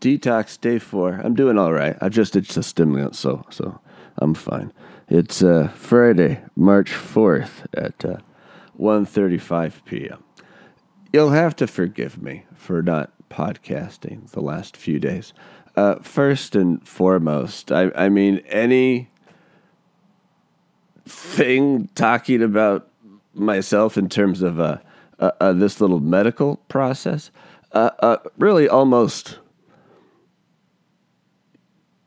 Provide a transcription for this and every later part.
detox day four. I'm doing all right. I just did a stimulant, so so I'm fine. It's uh, Friday, March fourth at uh, 1.35 p.m. You'll have to forgive me for not podcasting the last few days. Uh, first and foremost, I, I mean any thing talking about myself in terms of uh, uh, uh, this little medical process, uh, uh, really almost,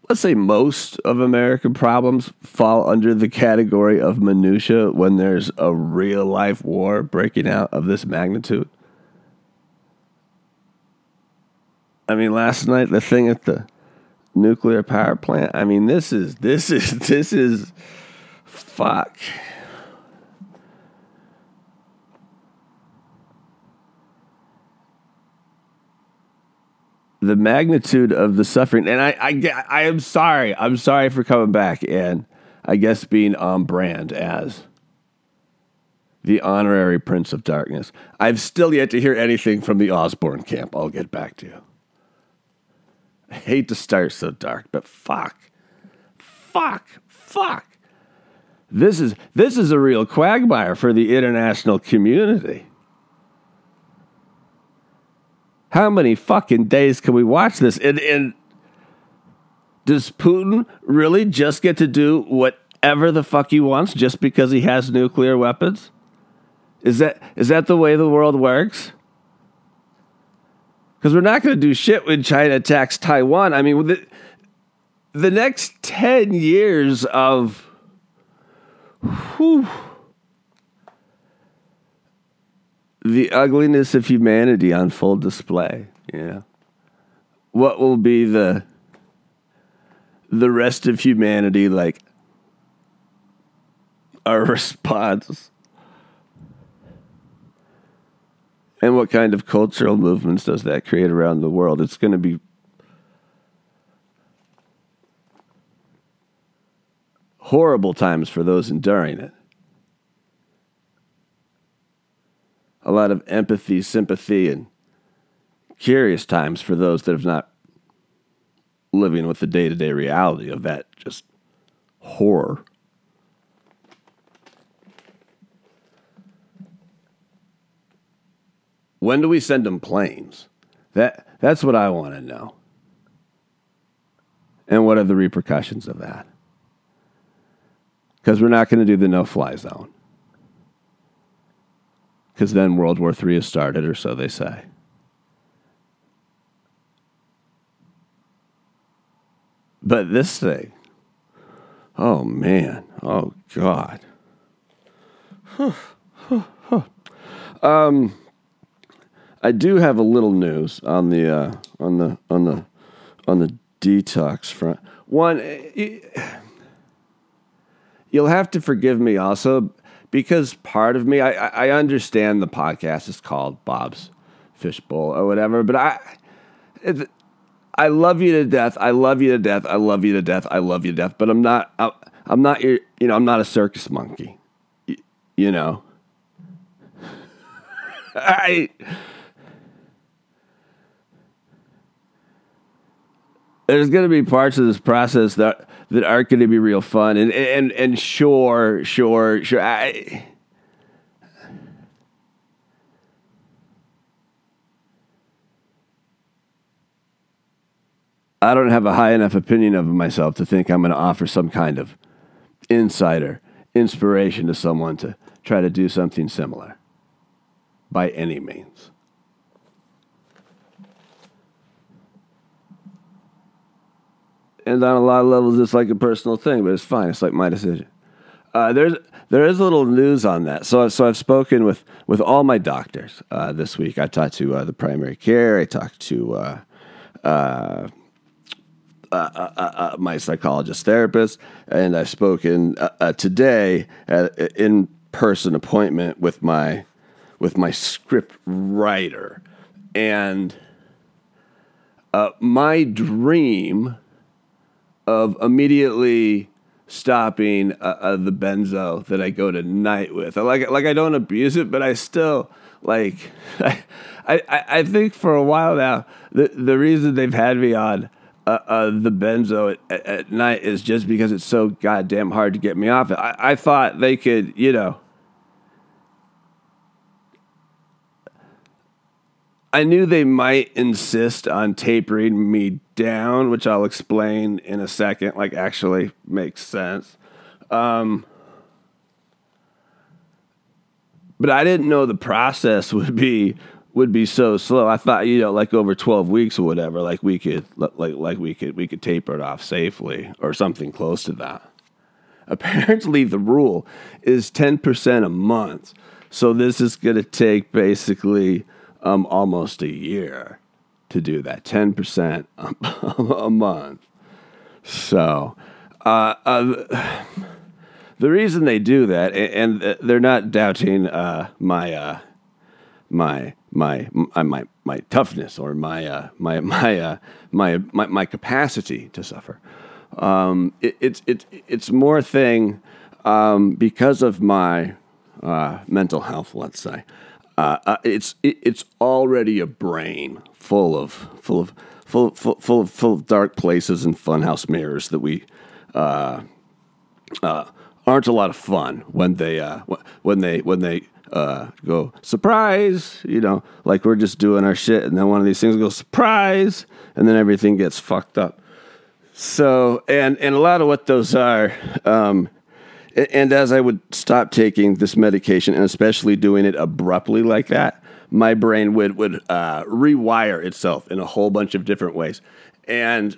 let's say most of American problems fall under the category of minutia when there's a real life war breaking out of this magnitude. I mean, last night the thing at the nuclear power plant. I mean, this is this is this is fuck. The magnitude of the suffering, and I, I, I am sorry. I'm sorry for coming back, and I guess being on brand as the honorary Prince of Darkness. I've still yet to hear anything from the Osbourne camp. I'll get back to you. I hate to start so dark, but fuck. Fuck. Fuck. This is this is a real quagmire for the international community. How many fucking days can we watch this? And, and does Putin really just get to do whatever the fuck he wants just because he has nuclear weapons? Is that is that the way the world works? Because we're not going to do shit when China attacks Taiwan. I mean, the, the next 10 years of. Whew, the ugliness of humanity on full display. You know, what will be the the rest of humanity like? Our response And what kind of cultural movements does that create around the world? It's going to be horrible times for those enduring it. A lot of empathy, sympathy, and curious times for those that have not living with the day to day reality of that just horror. When do we send them planes? That, that's what I want to know. And what are the repercussions of that? Because we're not going to do the no fly zone. Because then World War III has started, or so they say. But this thing, oh man, oh God. um, I do have a little news on the uh, on the on the on the detox front. One, you'll have to forgive me also because part of me, I, I understand the podcast is called Bob's Fishbowl or whatever, but I, it, I love you to death. I love you to death. I love you to death. I love you to death. But I'm not. I'm not your. You know. I'm not a circus monkey. You, you know. I. there's going to be parts of this process that that aren't going to be real fun, and and and sure, sure, sure. I, I don't have a high enough opinion of myself to think I'm going to offer some kind of insider inspiration to someone to try to do something similar by any means. And on a lot of levels, it's like a personal thing, but it's fine. It's like my decision. Uh, there's there is a little news on that. So so I've spoken with with all my doctors uh, this week. I talked to uh, the primary care. I talked to uh, uh, uh, my psychologist therapist, and I've spoken today at in person appointment with my with my script writer, and my dream of immediately stopping uh, uh, the benzo that I go to night with. Like like I don't abuse it, but I still like I I, I think for a while now the the reason they've had me on uh, uh, the benzo at, at, night is just because it's so goddamn hard to get me off it. I, I thought they could, you know. I knew they might insist on tapering me down, which I'll explain in a second. Like, actually makes sense. Um, but I didn't know the process would be would be so slow. I thought, you know, like over 12 weeks or whatever, like we could like like we could we could taper it off safely or something close to that. Apparently the rule is 10% a month. So this is going to take basically um, almost a year to do that. 10% a, month. So uh, uh, the reason they do that, and they're not doubting uh, my uh, my my my my, my toughness or my uh, my my, uh, my my my capacity to suffer. Um, it, it's it's it's more thing um, because of my uh, mental health. Let's say uh, uh, it's it, it's already a brain full of full of full full full of, full of dark places and funhouse mirrors that we. Uh, aren't a lot of fun when they when they when they uh, go surprise, you know, like we're just doing our shit, and then one of these things goes surprise, and then everything gets fucked up. So, and and a lot of what those are, um, and as I would stop taking this medication, and especially doing it abruptly like that, my brain would would uh, rewire itself in a whole bunch of different ways, and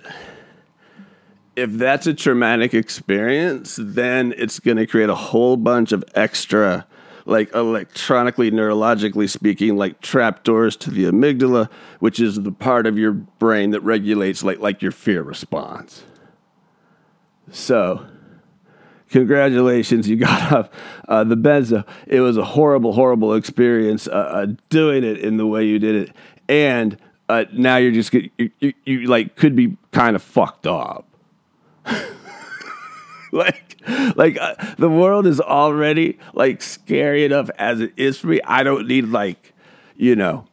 if that's a traumatic experience, then it's going to create a whole bunch of extra like electronically, neurologically speaking, like trapdoors to the amygdala, which is the part of your brain that regulates like like your fear response. So, congratulations, you got off uh, the benzo. It was a horrible, horrible experience uh, uh, doing it in the way you did it, and uh, now you're just you, you, you like could be kind of fucked up. like like uh, the world is already like scary enough as it is for me. I don't need like, you know,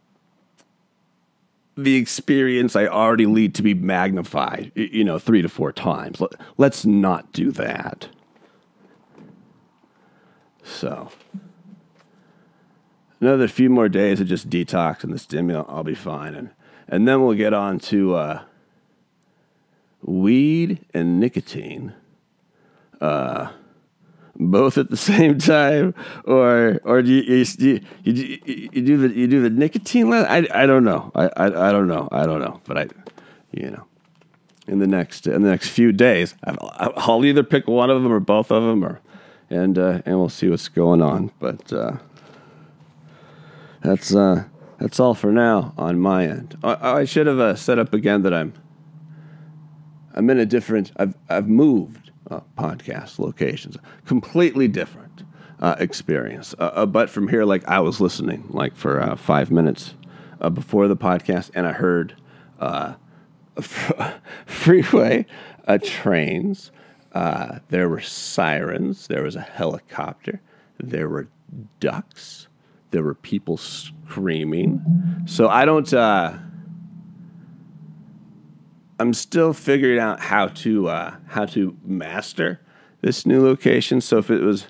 the experience I already lead to be magnified, you know, three to four times. Let's not do that. So, another few more days of just detox and the stimulant, I'll be fine, and and then we'll get on to uh, weed and nicotine uh, both at the same time, or or do you you, you, you do the you do the nicotine? I I don't know. I, I I don't know. I don't know. But I, you know, in the next in the next few days, I'll either pick one of them or both of them, or and uh, and we'll see what's going on. But uh, that's uh, that's all for now on my end. I, I should have uh, set up again that I'm I'm in a different. I've I've moved uh, podcast locations. Completely different uh, experience. But from here, like I was listening, like for five minutes before the podcast, and I heard freeway trains. There were sirens. There was a helicopter. There were ducks. There were people screaming. So I don't. I'm still figuring out how to uh, how to master this new location. So if it was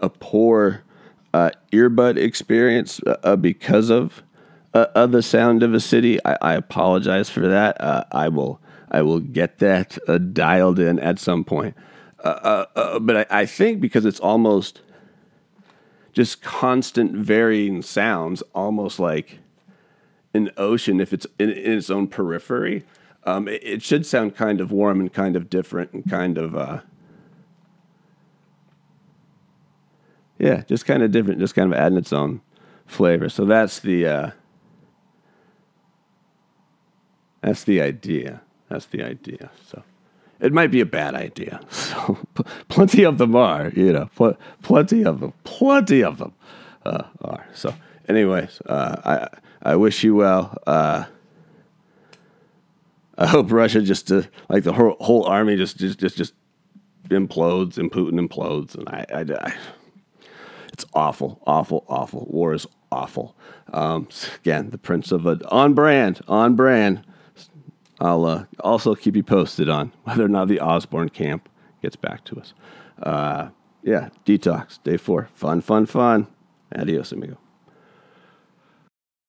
a poor uh, earbud experience uh, uh because of uh, of the sound of a city, I, I apologize for that. Uh, I will I will get that dialed in at some point. but I, I think because it's almost just constant varying sounds, almost like an ocean if it's in, in its own periphery um, it, it, should sound kind of warm and kind of different and kind of, uh, yeah, just kind of different, just kind of adding its own flavor. So that's the, uh, that's the idea. That's the idea. So it might be a bad idea. So plenty of them are, you know, pl- plenty of them, plenty of them uh, are. So, anyways, uh, I I wish you well. Uh, I hope Russia just uh, like the whole, whole army just just just just implodes and Putin implodes, and I, I, I it's awful, awful, awful. War is awful. Um, again, the Prince of a on brand, on brand. I'll uh, also keep you posted on whether or not the Osbourne camp gets back to us. Uh, yeah, detox day four. Fun, fun, fun. Adios, amigo.